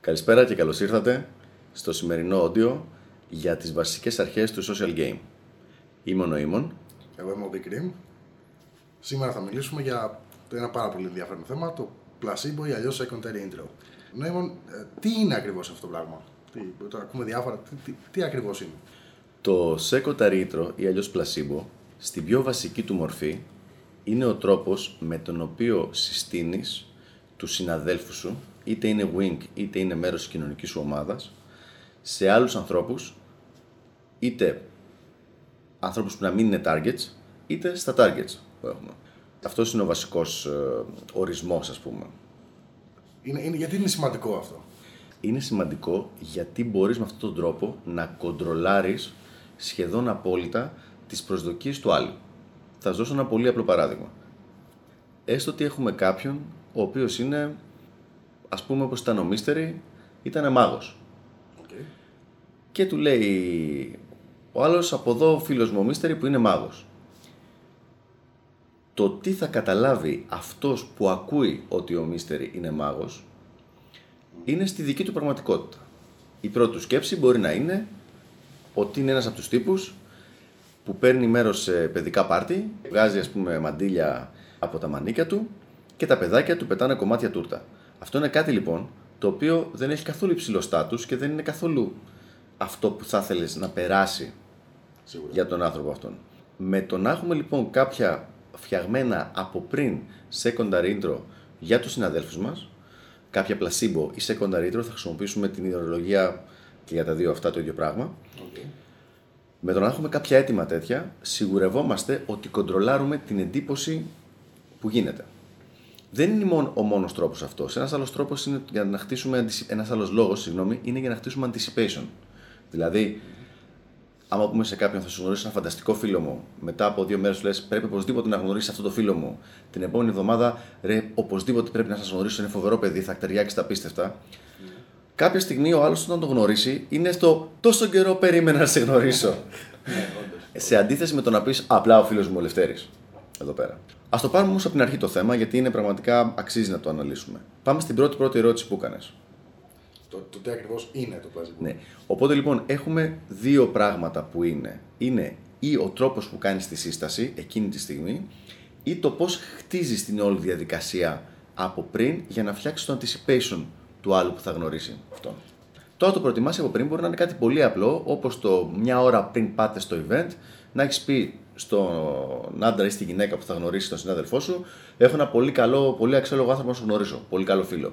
Καλησπέρα και καλώς ήρθατε στο σημερινό όντιο για τις βασικές αρχές του social game. Είμαι ο Νοήμων. Εγώ είμαι ο Big Cream. Σήμερα θα μιλήσουμε για ένα πάρα πολύ ενδιαφέρον θέμα, το placebo ή αλλιώς secondary intro. Νοήμων, ε, τι είναι ακριβώς αυτό το πράγμα; Τι, το ακούμε διάφορα. Τι, τι, τι ακριβώς είναι; Το secondary intro ή αλλιώς placebo, στην πιο βασική του μορφή, είναι ο τρόπος με τον οποίο συστήνεις τους συναδέλφους σου, είτε είναι wing είτε είναι μέρος της κοινωνικής σου ομάδας, σε άλλους ανθρώπους, είτε ανθρώπους που να μην είναι targets, είτε στα targets που έχουμε. Αυτός είναι ο βασικός ε, ορισμός, ας πούμε. είναι. Είναι, γιατί είναι σημαντικό αυτό; Είναι σημαντικό γιατί μπορείς με αυτόν τον τρόπο να κοντρολάρεις σχεδόν απόλυτα τις προσδοκίες του άλλου. Θα σας δώσω ένα πολύ απλό παράδειγμα. Έστω ότι έχουμε κάποιον ο οποίος είναι, ας πούμε όπως ήταν ο Μίστερη, ήταν μάγος. Okay. Και του λέει ο άλλος από εδώ φίλος μου ο Μίστερη που είναι μάγος. Το τι θα καταλάβει αυτός που ακούει ότι ο Μίστερη είναι μάγος είναι στη δική του πραγματικότητα. Η πρώτη του σκέψη μπορεί να είναι ότι είναι ένας από τους τύπους που παίρνει μέρος σε παιδικά πάρτι, βγάζει ας πούμε μαντίλια από τα μανίκια του και τα παιδάκια του πετάνε κομμάτια τούρτα. Αυτό είναι κάτι λοιπόν το οποίο δεν έχει καθόλου υψηλό στάτους και δεν είναι καθόλου αυτό που θα ήθελε να περάσει Σίγουρα. για τον άνθρωπο αυτόν. Με το να έχουμε λοιπόν κάποια φτιαγμένα από πριν secondary intro για τους συναδέλφους μας, κάποια placebo ή secondary intro, θα χρησιμοποιήσουμε την ιδεολογία και για τα δύο αυτά το ίδιο πράγμα. Okay. Με το να έχουμε κάποια έτοιμα τέτοια, σιγουρευόμαστε ότι κοντρολάρουμε την εντύπωση που γίνεται. Δεν είναι μόνο ο μόνος τρόπος αυτός. Ένας άλλος τρόπος είναι για να χτίσουμε. Ένας άλλος λόγος, συγγνώμη, είναι για να χτίσουμε anticipation. Δηλαδή, άμα πούμε σε κάποιον θα σου γνωρίσει ένα φανταστικό φίλο μου, μετά από δύο μέρες λες: Πρέπει οπωσδήποτε να γνωρίσεις αυτό το φίλο μου. Την επόμενη εβδομάδα, ρε, οπωσδήποτε πρέπει να σας γνωρίσω. Είναι φοβερό παιδί, θα ταιριάξεις τα πίστευτα. Κάποια στιγμή ο άλλος όταν το γνωρίσει είναι στο τόσο καιρό περίμενα να σε γνωρίσω. Ναι, όντως. σε αντίθεση με το να πεις απλά ο φίλος μου ο Λευτέρης. Εδώ πέρα. Α το πάρουμε όμως από την αρχή το θέμα, γιατί είναι πραγματικά αξίζει να το αναλύσουμε. Πάμε στην πρώτη πρώτη ερώτηση που έκανες. Το, το τι ακριβώς είναι το placebo. Ναι. Οπότε λοιπόν έχουμε δύο πράγματα που είναι. Είναι ή ο τρόπος που κάνεις τη σύσταση εκείνη τη στιγμή ή το πώς χτίζεις την όλη διαδικασία από πριν για να φτιάξεις το anticipation του άλλου που θα γνωρίσει αυτόν. Τώρα το προετοιμάσει από πριν μπορεί να είναι κάτι πολύ απλό, όπως το μια ώρα πριν πάτε στο event, να έχεις πει στον άντρα ή στη γυναίκα που θα γνωρίσει τον συνάδελφό σου, έχω ένα πολύ καλό, πολύ αξιόλογο άνθρωπο να σου γνωρίσω, πολύ καλό φίλο.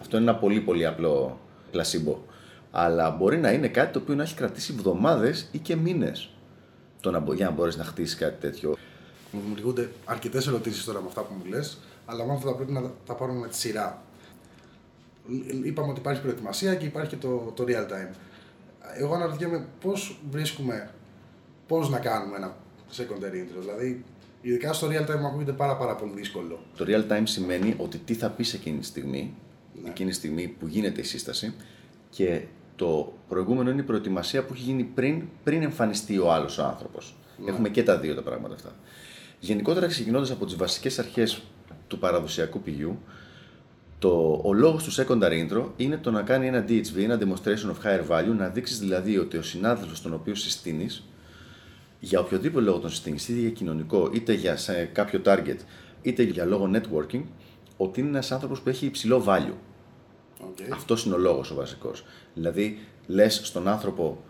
Αυτό είναι ένα πολύ πολύ απλό πλασίμπο. Αλλά μπορεί να είναι κάτι το οποίο να έχει κρατήσει εβδομάδες ή και μήνες το να, μπο- για να μπορέσει να χτίσει κάτι τέτοιο. Μου δημιουργούνται αρκετές ερωτήσεις τώρα με αυτά που μου λες, αλλά μάλλον θα πρέπει να τα- τα πάρουμε με τη σειρά. Λ- Είπαμε ότι υπάρχει προετοιμασία και υπάρχει και το, το real time. Εγώ αναρωτιέμαι πώς βρίσκουμε πώς να κάνουμε ένα secondary intro. Δηλαδή, ειδικά στο real time μου ακούγεται πάρα, πάρα πολύ δύσκολο. Το real time σημαίνει ότι τι θα πεις εκείνη τη στιγμή, Ναι. εκείνη τη στιγμή που γίνεται η σύσταση και το προηγούμενο είναι η προετοιμασία που έχει γίνει πριν, πριν εμφανιστεί ο άλλος άνθρωπος. Ναι. Έχουμε και τα δύο τα πράγματα αυτά. Γενικότερα ξεκινώντας από τις βασικές αρχές του παραδοσιακού πηγιού, το, ο λόγος του secondary intro είναι το να κάνει ένα DHV, ένα demonstration of higher value, να δείξεις δηλαδή ότι ο συνάδελφος τον οποίο συστήνεις, για οποιοδήποτε λόγο τον συστήνεις, είτε για κοινωνικό, είτε για σε κάποιο target, είτε για λόγο networking, ότι είναι ένας άνθρωπος που έχει υψηλό value. Okay. Αυτός είναι ο λόγος ο βασικός. Δηλαδή, λες στον άνθρωπο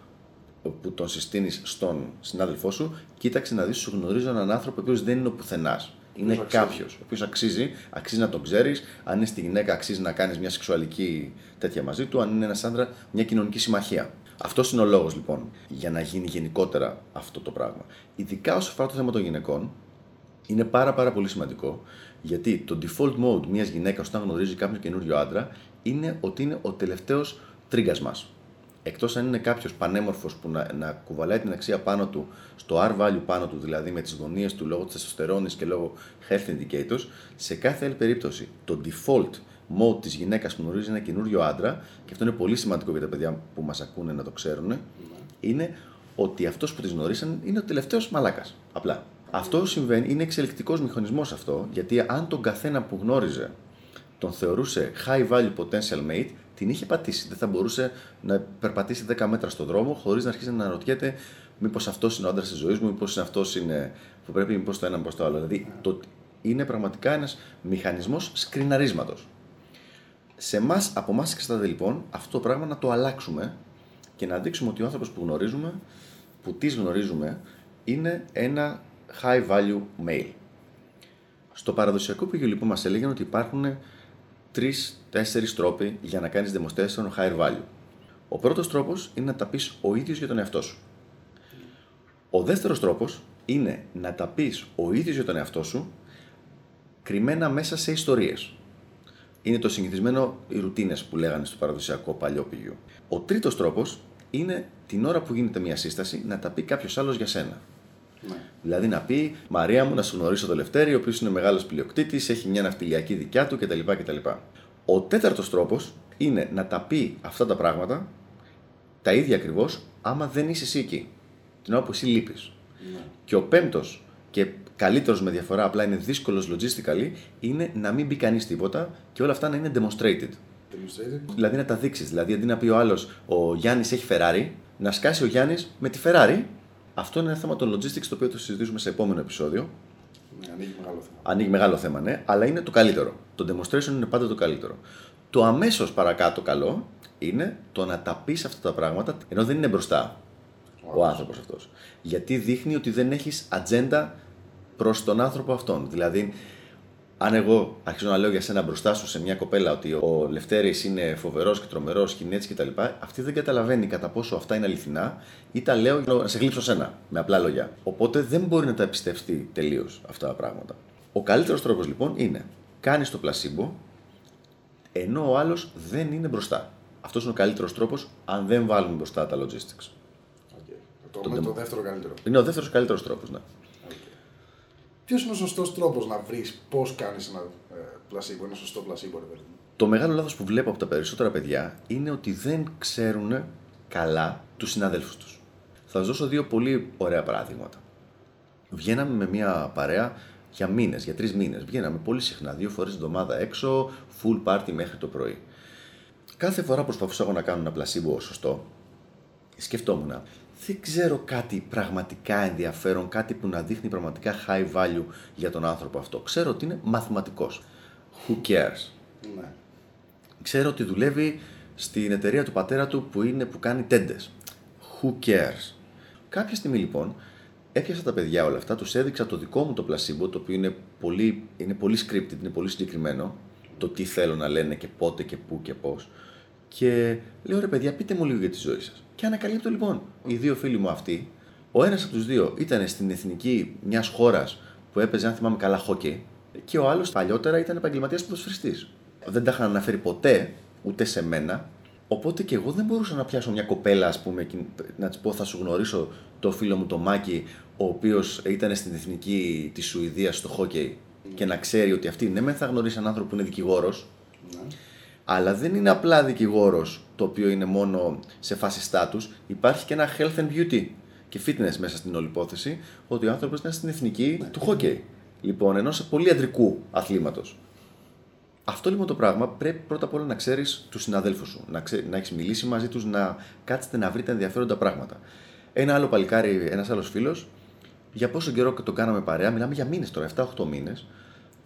που τον συστήνεις στον συνάδελφό σου, κοίταξε να δεις, σου γνωρίζω έναν άνθρωπο ο οποίος δεν είναι ο πουθενάς. Είναι οποίος αξίζει. κάποιος ο οποίος αξίζει, αξίζει να τον ξέρεις. Αν είναι στη γυναίκα, αξίζει να κάνεις μια σεξουαλική τέτοια μαζί του. Αν είναι ένας άντρα, μια κοινωνική συμμαχία. Αυτός είναι ο λόγος λοιπόν για να γίνει γενικότερα αυτό το πράγμα. Ειδικά όσο αφορά το θέμα των γυναικών, είναι πάρα πάρα πολύ σημαντικό γιατί το default mode μιας γυναίκας όταν γνωρίζει κάποιον καινούριο άντρα είναι ότι είναι ο τελευταίος τρίγκας μας. Εκτός αν είναι κάποιος πανέμορφος που να, να κουβαλάει την αξία πάνω του, στο R value πάνω του, δηλαδή με τις γωνίες του λόγω της τεστοστερόνη και λόγω health indicators, σε κάθε άλλη περίπτωση το default mode της γυναίκας που γνωρίζει ένα καινούριο άντρα, και αυτό είναι πολύ σημαντικό για τα παιδιά που μας ακούνε να το ξέρουν, είναι ότι αυτός που τη γνωρίσαν είναι ο τελευταίος μαλάκας. Απλά. Αυτό συμβαίνει, είναι εξελικτικός μηχανισμός αυτό, γιατί αν τον καθένα που γνώριζε τον θεωρούσε high value potential mate, την είχε πατήσει. Δεν θα μπορούσε να περπατήσει 10 μέτρα στον δρόμο χωρίς να αρχίσει να αναρωτιέται μήπως αυτός είναι ο άντρας της ζωής μου, μήπως αυτός είναι που πρέπει, μήπως το ένα, μήπως το άλλο. Δηλαδή το, είναι πραγματικά ένας μηχανισμός σκριναρίσματος. Σε εμάς, από εμάς εξαρτάται λοιπόν αυτό το πράγμα να το αλλάξουμε και να δείξουμε ότι ο άνθρωπος που γνωρίζουμε, που τις γνωρίζουμε, είναι ένα high value male. Στο παραδοσιακό πηγείο λοιπόν μας έλεγαν ότι υπάρχουν τρει-τέσσερι τρόποι για να κάνεις demonstration higher value. Ο πρώτος τρόπος είναι να τα πεις ο ίδιος για τον εαυτό σου. Ο δεύτερος τρόπος είναι να τα πεις ο ίδιος για τον εαυτό σου κρυμμένα μέσα σε ιστορίες. Είναι το συνηθισμένο οι ρουτίνες που λέγανε στο παραδοσιακό παλιό πηγείο. Ο τρίτος τρόπος είναι την ώρα που γίνεται μια σύσταση να τα πει κάποιος άλλος για σένα. Ναι. Δηλαδή να πει Μαρία μου, να σου γνωρίσω το Λευτέρη, ο οποίος είναι μεγάλος πλειοκτήτης, έχει μια ναυτιλιακή δικιά του κτλ. κτλ. Ο τέταρτος τρόπος είναι να τα πει αυτά τα πράγματα τα ίδια ακριβώς άμα δεν είσαι εσύ εκεί. Την ώρα που εσύ λείπεις. Ναι. Και ο πέμπτος και καλύτερος με διαφορά, απλά είναι δύσκολος logistically, είναι να μην μπει κανείς τίποτα και όλα αυτά να είναι demonstrated. Demonstrated. Δηλαδή να τα δείξεις. Δηλαδή αντί να πει ο άλλος, ο Γιάννης έχει Ferrari, να σκάσει ο Γιάννης με τη Ferrari αυτό είναι ένα θέμα των logistics το οποίο θα συζητήσουμε σε επόμενο επεισόδιο. Ναι, ανοίγει μεγάλο θέμα. Ανοίγει μεγάλο θέμα, ναι, αλλά είναι το καλύτερο. Το demonstration είναι πάντα το καλύτερο. Το αμέσως παρακάτω καλό είναι το να τα πεις αυτά τα πράγματα ενώ δεν είναι μπροστά ο, ο άνθρωπος αυτός. Γιατί δείχνει ότι δεν έχεις ατζέντα προς τον άνθρωπο αυτόν. Δηλαδή, αν εγώ αρχίζω να λέω για σένα μπροστά σου σε μια κοπέλα ότι ο Λευτέρης είναι φοβερός και τρομερός και είναι έτσι κτλ., αυτή δεν καταλαβαίνει κατά πόσο αυτά είναι αληθινά ή τα λέω για να σε γλύψω σένα, με απλά λόγια. Οπότε δεν μπορεί να τα εμπιστευτεί τελείως αυτά τα πράγματα. Ο καλύτερος τρόπος λοιπόν είναι κάνεις το πλασίμπο ενώ ο άλλος δεν είναι μπροστά. Αυτός είναι ο καλύτερος τρόπος αν δεν βάλουμε μπροστά τα logistics. Okay. Το, το, το δεύτερο καλύτερο. Είναι ο δεύτερος καλύτερος τρόπος, ναι. Ποιος είναι ο σωστός τρόπος να βρεις πώς κάνεις ένα ε, πλασίμπο, ένα σωστό πλασίμπο, ρε Το μεγάλο λάθος που βλέπω από τα περισσότερα παιδιά είναι ότι δεν ξέρουν καλά τους συναδέλφους τους. Θα σας δώσω δύο πολύ ωραία παράδειγματα. Βγαίναμε με μια παρέα για μήνες, για τρεις μήνες. Βγαίναμε πολύ συχνά, δύο φορές την εβδομάδα έξω, full party μέχρι το πρωί. Κάθε φορά προσπαθούσα εγώ να κάνω ένα πλασίμπο σωστό, σκεφτόμουν δεν ξέρω κάτι πραγματικά ενδιαφέρον, κάτι που να δείχνει πραγματικά high value για τον άνθρωπο αυτό. Ξέρω ότι είναι μαθηματικός. Who cares; Ναι. Ξέρω ότι δουλεύει στην εταιρεία του πατέρα του που, είναι, που κάνει τέντες. Who cares; Κάποια στιγμή λοιπόν έπιασα τα παιδιά όλα αυτά, τους έδειξα το δικό μου το πλασίμπο, το οποίο είναι πολύ, είναι πολύ scripted, είναι πολύ συγκεκριμένο, το τι θέλω να λένε και πότε και πού και πώς. Και λέω ρε παιδιά, πείτε μου λίγο για τη ζωή σας. Και ανακαλύπτω λοιπόν, οι δύο φίλοι μου αυτοί, ο ένας από τους δύο ήταν στην εθνική μιας χώρας που έπαιζε, αν θυμάμαι καλά, χόκκι, και ο άλλος παλιότερα ήταν επαγγελματίας ποδοσφαιριστής. Δεν τα είχαν αναφέρει ποτέ, ούτε σε μένα, Οπότε και εγώ δεν μπορούσα να πιάσω μια κοπέλα, ας πούμε, να της πω θα σου γνωρίσω το φίλο μου το Μάκη, ο οποίος ήταν στην εθνική της Σουηδίας στο χόκκι και να ξέρει ότι αυτή ναι, θα γνωρίσει έναν άνθρωπο που είναι δικηγόρος. Ναι αλλά δεν είναι απλά δικηγόρος το οποίο είναι μόνο σε φάση status. Υπάρχει και ένα health and beauty και fitness μέσα στην όλη υπόθεση, ότι ο άνθρωπος είναι στην εθνική ναι. του hockey. Λοιπόν, ενός πολύ αντρικού αθλήματος. Αυτό λοιπόν το πράγμα πρέπει πρώτα απ' όλα να ξέρεις τους συναδέλφους σου, να, ξέ, να έχεις μιλήσει μαζί τους, να κάτσετε να βρείτε ενδιαφέροντα πράγματα. Ένα άλλο παλικάρι, ένας άλλος φίλος, για πόσο καιρό το κάναμε παρέα, μιλάμε για μήνες τώρα, 7-8 μήνες,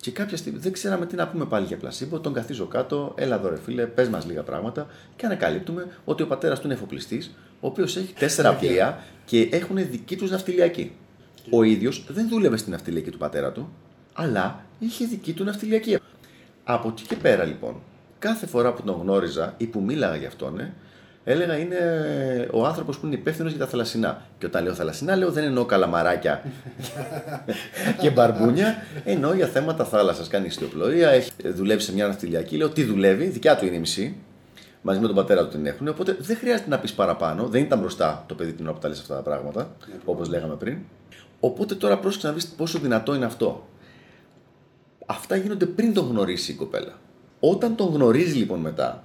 και κάποια στιγμή δεν ξέραμε τι να πούμε πάλι για πλασίμπο. Τον καθίζω κάτω, έλα εδώ ρε φίλε, πες μας λίγα πράγματα. Και ανακαλύπτουμε ότι ο πατέρας του είναι εφοπλιστής, ο οποίος έχει τέσσερα πλοία και έχουν δική τους ναυτιλιακή. Ο ίδιος δεν δούλευε στην ναυτιλιακή του πατέρα του, αλλά είχε δική του ναυτιλιακή. Από εκεί και πέρα λοιπόν, κάθε φορά που τον γνώριζα ή που μίλαγα για αυτόν, έλεγα είναι ο άνθρωπος που είναι υπεύθυνος για τα θαλασσινά. Και όταν λέω θαλασσινά, λέω δεν εννοώ καλαμαράκια και μπαρμπούνια, εννοώ για θέματα θάλασσας. Κάνει ιστιοπλοεία, έχει δουλεύει σε μια ναυτιλιακή. Λέω τι δουλεύει, δικιά του είναι η μισή. Μαζί με τον πατέρα του την έχουν. Οπότε δεν χρειάζεται να πεις παραπάνω. Δεν ήταν μπροστά το παιδί την ώρα που τα λες αυτά τα πράγματα, όπως λέγαμε πριν. Οπότε τώρα πρόσεξε να δεις πόσο δυνατό είναι αυτό. Αυτά γίνονται πριν τον γνωρίσει η κοπέλα. Όταν τον γνωρίζει λοιπόν μετά,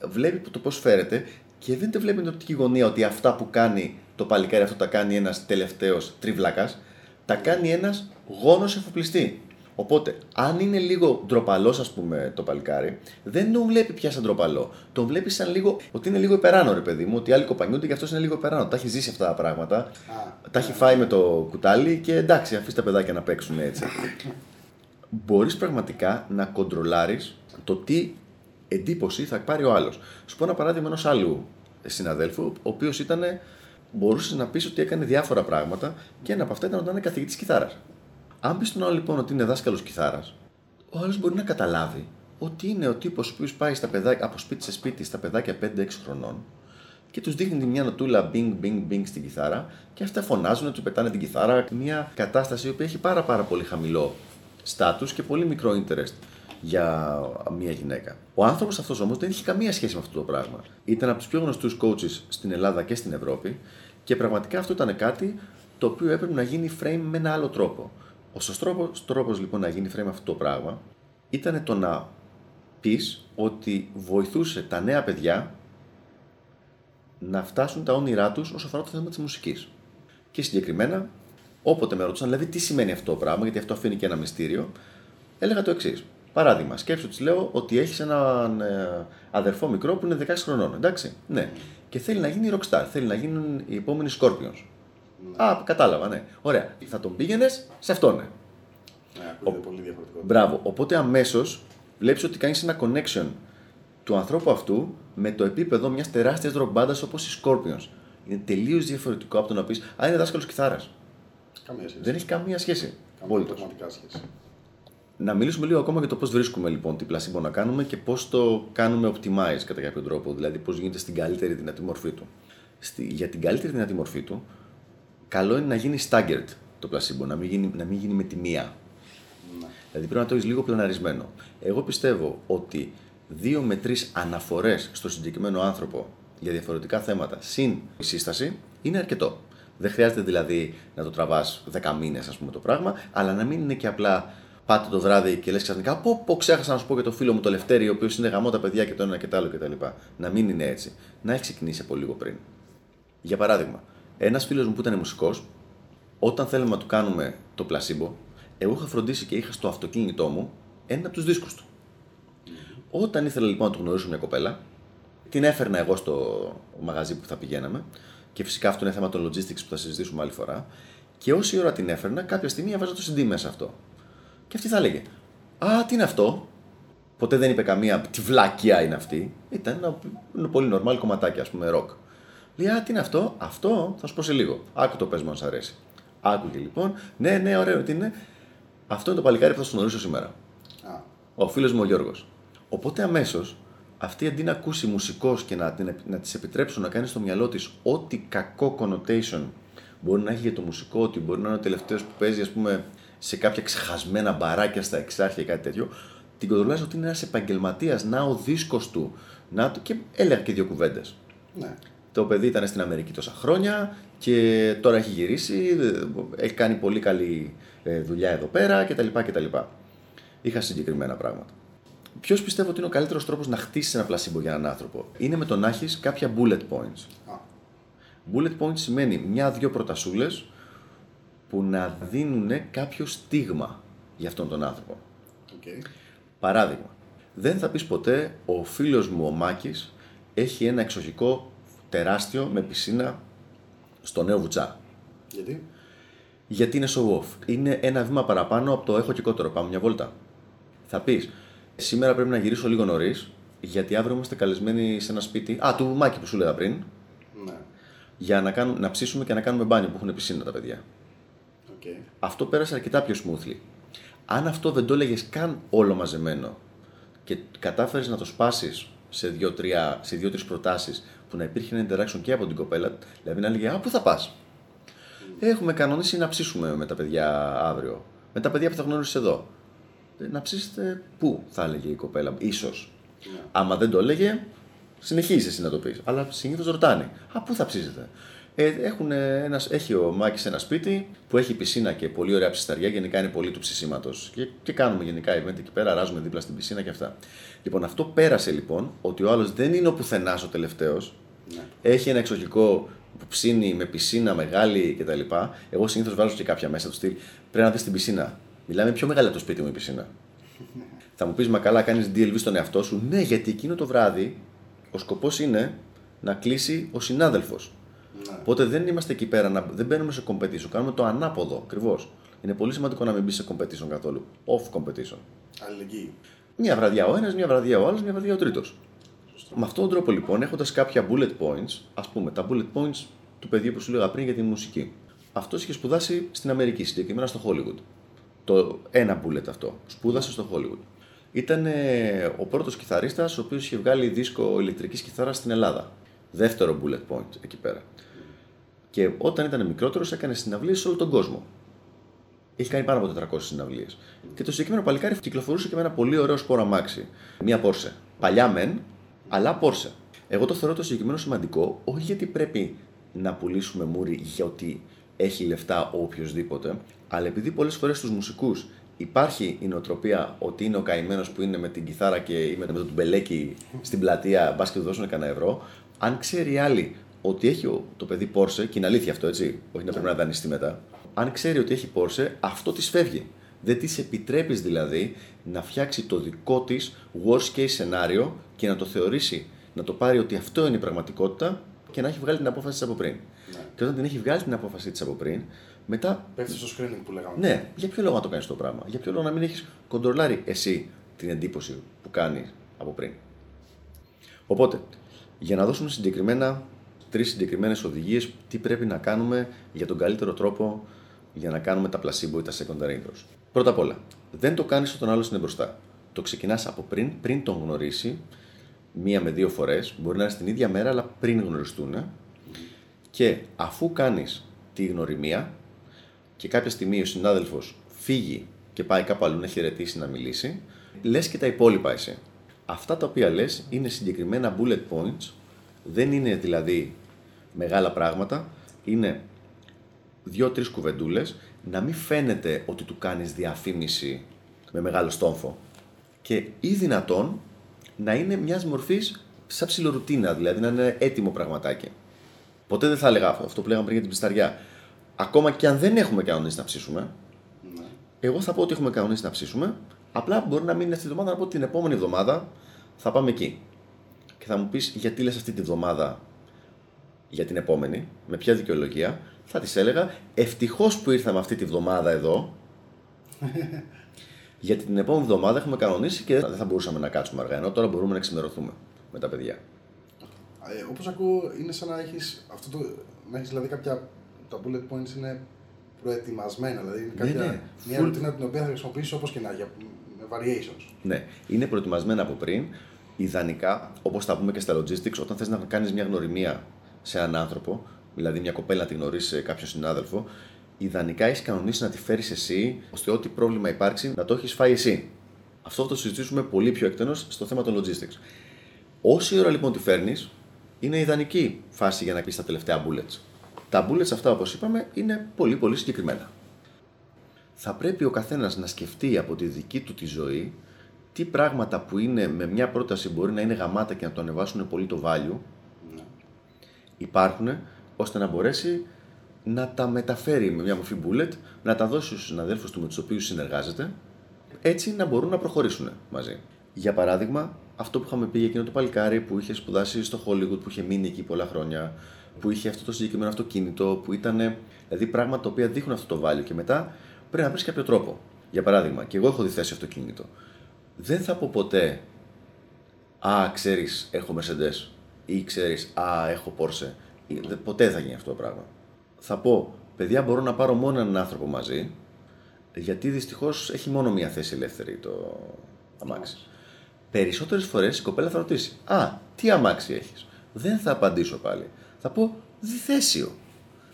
βλέπει το πώς φέρεται και δεν το βλέπει με την οπτική γωνία ότι αυτά που κάνει το παλικάρι αυτό τα κάνει ένας τελευταίος τριβλάκα, τα κάνει ένας γόνος εφοπλιστή. Οπότε, αν είναι λίγο ντροπαλός, ας πούμε, το παλικάρι, δεν τον βλέπει πια σαν ντροπαλό. Τον βλέπει σαν λίγο. ότι είναι λίγο υπεράνω, ρε παιδί μου, ότι άλλοι κοπανιούνται και αυτός είναι λίγο υπεράνω. Τα έχει ζήσει αυτά τα πράγματα. Α, τα έχει φάει με το κουτάλι και εντάξει, αφήσει τα παιδάκια να παίξουν έτσι. Μπορείς πραγματικά να κοντρολάρεις το τι εντύπωση θα πάρει ο άλλος. Σου πω ένα παράδειγμα ενός άλλου συναδέλφου, ο οποίος ήταν. Μπορούσε να πεις ότι έκανε διάφορα πράγματα και ένα από αυτά ήταν ότι ήταν καθηγητής κιθάρας. Αν πεις στον άλλο λοιπόν ότι είναι δάσκαλος κιθάρας, ο άλλος μπορεί να καταλάβει ότι είναι ο τύπος ο οποίος πάει στα παιδάκια, από σπίτι σε σπίτι στα παιδάκια 5-6 χρονών και τους δείχνει μια νοτούλα bing bing bing στην κιθάρα και αυτά φωνάζουν, του πετάνε την κιθάρα. Μια κατάσταση που έχει πάρα, πάρα πολύ χαμηλό στάτους και πολύ μικρό interest για μια γυναίκα. Ο άνθρωπος αυτός όμως δεν είχε καμία σχέση με αυτό το πράγμα. Ήταν από τους πιο γνωστούς coaches στην Ελλάδα και στην Ευρώπη και πραγματικά αυτό ήταν κάτι το οποίο έπρεπε να γίνει frame με ένα άλλο τρόπο. Ο σωστός τρόπος λοιπόν να γίνει frame αυτό το πράγμα ήταν το να πεις ότι βοηθούσε τα νέα παιδιά να φτάσουν τα όνειρά τους όσο αφορά το θέμα της μουσικής. Και συγκεκριμένα, όποτε με ρωτούσαν, δηλαδή τι σημαίνει αυτό το πράγμα, γιατί αυτό αφήνει και ένα μυστήριο, έλεγα το εξής. Παράδειγμα, σκέψου της λέω ότι έχεις έναν ε, αδερφό μικρό που είναι 16 χρονών. Εντάξει, ναι. Και θέλει να γίνει rockstar, θέλει να γίνουν οι επόμενοι Scorpions. Α, κατάλαβα, ναι. Ωραία. Θα τον πήγαινες σε αυτόν. Ναι, Ναι, ακούγεται πολύ διαφορετικό. Μπράβο. Οπότε αμέσως βλέπεις ότι κάνεις ένα connection του ανθρώπου αυτού με το επίπεδο μιας τεράστιας rock μπάντα όπως οι Scorpions. Είναι τελείως διαφορετικό από το να πεις Α, είναι δάσκαλος κιθάρας. Καμία σχέση. Δεν έχει καμία σχέση. Καμία Απολύτως. πραγματικά σχέση. Να μιλήσουμε λίγο ακόμα για το πώς βρίσκουμε λοιπόν τι πλασίμπο να κάνουμε και πώς το κάνουμε optimize κατά κάποιο τρόπο. Δηλαδή πώς γίνεται στην καλύτερη δυνατή μορφή του. Στη, για την καλύτερη δυνατή μορφή του, καλό είναι να γίνει staggered το πλασίμπο, να μην γίνει, να μην γίνει με τη μία. Ναι. Δηλαδή πρέπει να το έχεις λίγο πλαναρισμένο. Εγώ πιστεύω ότι δύο με τρεις αναφορές στο συγκεκριμένο άνθρωπο για διαφορετικά θέματα συν η σύσταση είναι αρκετό. Δεν χρειάζεται δηλαδή να το τραβάς 10 μήνες, ας πούμε, το πράγμα, αλλά να μην είναι και απλά πάτε το βράδυ και λες ξαφνικά πω, πω ξέχασα να σου πω για το φίλο μου το Λευτέρη, ο οποίος είναι γαμό τα παιδιά και το ένα και το άλλο κτλ. Να μην είναι έτσι. Να έχει ξεκινήσει από λίγο πριν. Για παράδειγμα, ένας φίλος μου που ήταν μουσικός, όταν θέλουμε να του κάνουμε το πλασίμπο, εγώ είχα φροντίσει και είχα στο αυτοκίνητό μου ένα από τους δίσκους του. Όταν ήθελα λοιπόν να του γνωρίσω μια κοπέλα, την έφερνα εγώ στο μαγαζί που θα πηγαίναμε και φυσικά αυτό είναι θέμα των logistics που θα συζητήσουμε άλλη φορά. Και όση ώρα την έφερνα, κάποια στιγμή έβαζα το CD μέσα αυτό. Και αυτή θα έλεγε: Α, τι είναι αυτό; Ποτέ δεν είπε καμία τι βλακιά είναι αυτή; Ήταν ένα, ένα πολύ normal κομματάκι, ας πούμε, rock. Λέει: Α, τι είναι αυτό; Αυτό θα σου πω σε λίγο. Άκου το πες μου αν σ' αρέσει. Άκουγε λοιπόν. Ναι, ναι, ωραίο, τι είναι; Αυτό είναι το παλικάρι που θα σου γνωρίσω σήμερα Α, ο φίλος μου ο Γιώργος. Οπότε αμέσως αυτή αντί να ακούσει μουσικός και να, την, να της επιτρέψουν να κάνει στο μυαλό της ό,τι κακό connotation μπορεί να έχει για το μουσικό, ότι μπορεί να είναι ο τελευταίος που παίζει, ας πούμε, σε κάποια ξεχασμένα μπαράκια στα εξάρχεια ή κάτι τέτοιο, την κοντρολάζει ότι είναι ένας επαγγελματίας, να ο δίσκος του. Να, το- και έλεγα και δύο κουβέντες. ναι. Το παιδί ήταν στην Αμερική τόσα χρόνια και τώρα έχει γυρίσει, ε, έχει κάνει πολύ καλή ε, δουλειά εδώ πέρα κτλ. κτλ. Είχα συγκεκριμένα πράγματα. Ποιος πιστεύω ότι είναι ο καλύτερος τρόπος να χτίσεις ένα πλασίμπο για έναν άνθρωπο, είναι με το να έχεις κάποια bullet points. Α, Bullet points σημαίνει μια-δυο προτασούλες που να δίνουν κάποιο στίγμα για αυτόν τον άνθρωπο. οκ. Παράδειγμα, δεν θα πεις ποτέ ο φίλος μου ο Μάκης έχει ένα εξοχικό τεράστιο με πισίνα στο Νέο Βουτζά. Γιατί; Γιατί είναι show off. Είναι ένα βήμα παραπάνω από το έχω και κότερο. Πάμε μια βόλτα. Θα πεις, σήμερα πρέπει να γυρίσω λίγο νωρίς, γιατί αύριο είμαστε καλεσμένοι σε ένα σπίτι. Α, του Μάκη που σου 'λεγα πριν, Ναι. για να, κάνουμε, να ψήσουμε και να κάνουμε μπάνιο που έχουν πισίνα τα παιδιά. Οκ. Αυτό πέρασε αρκετά πιο smoothly. Αν αυτό δεν το έλεγες καν όλο μαζεμένο και κατάφερες να το σπάσεις σε δύο-τρεις σε δύο-τρεις προτάσεις που να υπήρχε ένα interaction και από την κοπέλα, δηλαδή να έλεγε Α, πού θα πας; Έχουμε κανονίσει να ψήσουμε με τα παιδιά αύριο. Με τα παιδιά που θα γνωρίσεις εδώ. «Ε, Να ψήσετε πού, θα έλεγε η κοπέλα, ίσως. Ναι. Άμα δεν το έλεγε, συνεχίζεις εσύ να το πεις. Αλλά συνήθως ρωτάνε. Α, πού θα ψήσετε; Ε, έχουν ένας, έχει ο Μάκης ένα σπίτι που έχει πισίνα και πολύ ωραία ψισταριά. Γενικά είναι πολύ του ψησίματος. Και, και κάνουμε γενικά event εκεί πέρα, ράζουμε δίπλα στην πισίνα και αυτά. Λοιπόν, αυτό πέρασε λοιπόν ότι ο άλλος δεν είναι ο πουθενάς ο τελευταίος. Ναι. Έχει ένα εξοχικό που ψήνει με πισίνα μεγάλη κτλ. Εγώ συνήθως βάζω και κάποια μέσα του στυλ. Πρέπει να δεις την πισίνα. Μιλάμε πιο μεγάλα το σπίτι μου η πισίνα. Θα μου πεις, Μα καλά, κάνεις DLV στον εαυτό σου. Ναι, γιατί εκείνο το βράδυ ο σκοπός είναι να κλείσει ο συνάδελφος. Ναι. Οπότε δεν είμαστε εκεί πέρα, να, δεν μπαίνουμε σε competition. Κάνουμε το ανάποδο ακριβώς. Είναι πολύ σημαντικό να μην μπεις σε competition καθόλου. Off competition. Αλληλεγγύη. Μια βραδιά ο ένας, μια βραδιά ο άλλος, μια βραδιά ο τρίτος. Με αυτόν τον τρόπο λοιπόν, έχοντας κάποια bullet points, ας πούμε τα bullet points του παιδιού που σου λέγα πριν για τη μουσική. Αυτό είχε σπουδάσει στην Αμερική, συγκεκριμένα στο Hollywood. Το ένα bullet αυτό. Σπούδασε στο Hollywood. Ήταν ε, ο πρώτος κιθαρίστας ο οποίος είχε βγάλει δίσκο ηλεκτρικής κιθάρας στην Ελλάδα. Δεύτερο bullet point εκεί πέρα. Και όταν ήταν μικρότερος, έκανε συναυλίες σε όλο τον κόσμο. Έχει κάνει πάνω από 400 συναυλίες. Και το συγκεκριμένο παλικάρι κυκλοφορούσε και με ένα πολύ ωραίο σπόρο αμάξι. Μία Porsche. Παλιά μεν, αλλά Porsche. Εγώ το θεωρώ το συγκεκριμένο σημαντικό, όχι γιατί πρέπει να πουλήσουμε μούρι γιατί έχει λεφτά ο οποιοδήποτε, αλλά επειδή πολλές φορές στους μουσικούς υπάρχει η νοοτροπία ότι είναι ο καημένος που είναι με την κιθάρα και ή με το μπελέκι στην πλατεία, μπας και του δώσουν κανένα ευρώ. Αν ξέρει η άλλη ότι έχει ο- το παιδί Porsche, και είναι αλήθεια αυτό έτσι, όχι να πρέπει να δανειστεί μετά. Αν ξέρει ότι έχει Porsche, αυτό της φεύγει. Δεν της επιτρέπεις δηλαδή να φτιάξει το δικό της worst case σενάριο και να το θεωρήσει, να το πάρει ότι αυτό είναι η πραγματικότητα και να έχει βγάλει την απόφαση της από πριν. Ναι. Και όταν την έχει βγάλει την απόφαση της από πριν, μετά Πέφτει στο screening που λέγαμε. ναι, για ποιο λόγο να το κάνεις το πράγμα; Για ποιο λόγο να μην έχεις κοντρολάρει εσύ την εντύπωση που κάνει από πριν; Οπότε, για να δώσουμε συγκεκριμένα τρεις συγκεκριμένες οδηγίες τι πρέπει να κάνουμε για τον καλύτερο τρόπο για να κάνουμε τα placebo ή τα secondary intros. Πρώτα απ' όλα, δεν το κάνεις όταν άλλο είναι μπροστά. Το ξεκινάς από πριν, πριν τον γνωρίσει, μία με δύο φορές, μπορεί να είναι στην ίδια μέρα, αλλά πριν γνωριστούν. Και αφού κάνεις τη γνωριμία, και κάποια στιγμή ο συνάδελφος φύγει και πάει κάπου αλλού να χαιρετήσει, να μιλήσει, λες και τα υπόλοιπα εσύ. Αυτά τα οποία λες είναι συγκεκριμένα bullet points, δεν είναι δηλαδή μεγάλα πράγματα, είναι δύο-τρεις κουβεντούλες, να μην φαίνεται ότι του κάνεις διαφήμιση με μεγάλο στόμφο. Και ή δυνατόν να είναι μιας μορφής σαν ψιλορουτίνα, δηλαδή να είναι έτοιμο πραγματάκι. Ποτέ δεν θα έλεγα αυτό που λέγαμε πριν για την πισταριά. Ακόμα και αν δεν έχουμε κανονίσει να ψήσουμε, Ναι. εγώ θα πω ότι έχουμε κανονίσει να ψήσουμε. Απλά μπορεί να μην είναι αυτή τη εβδομάδα, να πω ότι την επόμενη εβδομάδα θα πάμε εκεί. Και θα μου πεις γιατί λες αυτή τη εβδομάδα για την επόμενη, με ποια δικαιολογία, θα της έλεγα ευτυχώς που ήρθαμε αυτή τη βδομάδα εδώ. γιατί την επόμενη εβδομάδα έχουμε κανονίσει και δεν θα μπορούσαμε να κάτσουμε αργά. Ενώ τώρα μπορούμε να ξημερωθούμε με τα παιδιά. Ε, Όπως ακούω, είναι σαν να έχεις αυτό το. Να έχεις δηλαδή κάποια. Τα bullet points είναι προετοιμασμένα. Δηλαδή είναι Ναι, κάποια, ναι. μια Full- ρουτίνα την οποία θα χρησιμοποιήσεις όπως και να έχει, με variations. Ναι, είναι προετοιμασμένα από πριν. Ιδανικά, όπως θα πούμε και στα logistics, όταν θες να κάνεις μια γνωριμία σε έναν άνθρωπο, δηλαδή μια κοπέλα να τη γνωρίσει σε κάποιον συνάδελφο, ιδανικά έχεις κανονίσει να τη φέρεις εσύ, ώστε ό,τι πρόβλημα υπάρξει να το έχεις φάει εσύ. Αυτό θα το συζητήσουμε πολύ πιο εκτενώς στο θέμα των logistics. Όση ώρα λοιπόν τη φέρνεις, είναι ιδανική φάση για να πεις τα τελευταία bullets. Τα bullets αυτά, όπως είπαμε, είναι πολύ πολύ συγκεκριμένα θα πρέπει ο καθένας να σκεφτεί από τη δική του τη ζωή τι πράγματα που είναι με μια πρόταση μπορεί να είναι γαμάτα και να το ανεβάσουν πολύ το value Ναι. υπάρχουν ώστε να μπορέσει να τα μεταφέρει με μια μορφή bullet, να τα δώσει στους συναδέλφους του με τους οποίους συνεργάζεται έτσι να μπορούν να προχωρήσουν μαζί. Για παράδειγμα, αυτό που είχαμε πει για εκείνο το παλικάρι που είχε σπουδάσει στο Hollywood, που είχε μείνει εκεί πολλά χρόνια, που είχε αυτό το συγκεκριμένο αυτοκίνητο, που ήταν δηλαδή πράγματα τα οποία δείχνουν αυτό το value και μετά πρέπει να βρεις κάποιο τρόπο. Για παράδειγμα, και εγώ έχω διθέσει αυτοκίνητο. Δεν θα πω ποτέ, Α, ξέρεις, έχω Mercedes ή ξέρεις, Α, έχω Porsche. Ή, δε- Ποτέ δεν θα γίνει αυτό το πράγμα. Θα πω, παιδιά, μπορώ να πάρω μόνο έναν άνθρωπο μαζί, γιατί δυστυχώς έχει μόνο μία θέση ελεύθερη το αμάξι. Περισσότερες φορές η κοπέλα θα ρωτήσει, Α, τι αμάξι έχεις; Δεν θα απαντήσω πάλι. Θα πω, διθέσιο.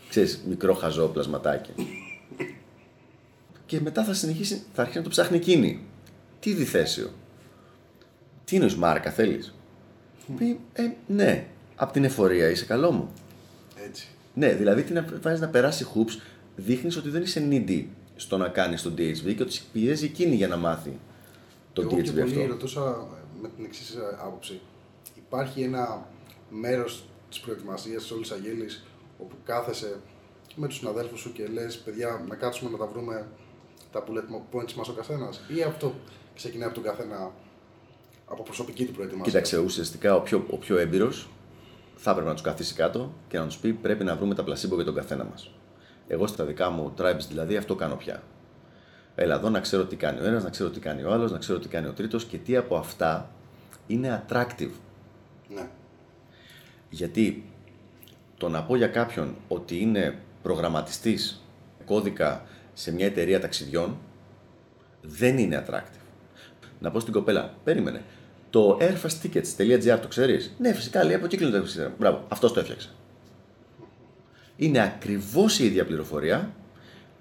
Ξέρεις, μικρό χαζό πλασματάκι. Και μετά θα συνεχίσει, θα αρχίσει να το ψάχνει εκείνη. Τι διθέσιο; Τι είναι μάρκα, θέλεις; Πει, ε, ναι, από την εφορία είσαι καλό μου. Έτσι. Ναι, δηλαδή τι να βάζεις να περάσει hoops, δείχνεις ότι δεν είσαι needy στο να κάνεις το DHV και ότι σε πιέζει εκείνη για να μάθει το Εγώ πιο DHV πολύ αυτό. ρωτούσα με την εξής άποψη. Υπάρχει ένα μέρος της προετοιμασίας της όλης αγέλη όπου κάθεσαι με τους συναδέλφους σου και λες: Παιδιά, να κάτσουμε να τα βρούμε τα bullet points μας ο καθένας, ή αυτό ξεκινάει από τον καθένα από προσωπική του προετοιμασία. Κοίταξε, ουσιαστικά ο πιο, ο πιο έμπειρος θα έπρεπε να τους καθίσει κάτω και να τους πει: Πρέπει να βρούμε τα πλασίμπο για τον καθένα μας. Εγώ στα δικά μου tribes δηλαδή αυτό κάνω πια. Έλα εδώ να ξέρω τι κάνει ο ένας, να ξέρω τι κάνει ο άλλος, να ξέρω τι κάνει ο τρίτος και τι από αυτά είναι attractive. Ναι. Γιατί το να πω για κάποιον ότι είναι προγραμματιστής κώδικα σε μια εταιρεία ταξιδιών δεν είναι attractive. Να πω στην κοπέλα, περίμενε. Το airfasttickets.gr το ξέρεις; Ναι, φυσικά λέει από εκεί κλείνει το ταξίδι. Μπράβο, αυτός το έφτιαξε. Είναι ακριβώς η ίδια πληροφορία,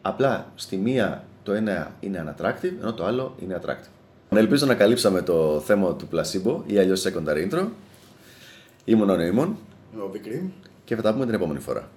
απλά στη μία το ένα είναι unattractive, ενώ το άλλο είναι attractive. Ελπίζω να καλύψαμε το θέμα του placebo ή αλλιώς secondary intro. Ήμουν ο Νοήμων Ο Big Cream. και θα τα πούμε την επόμενη φορά.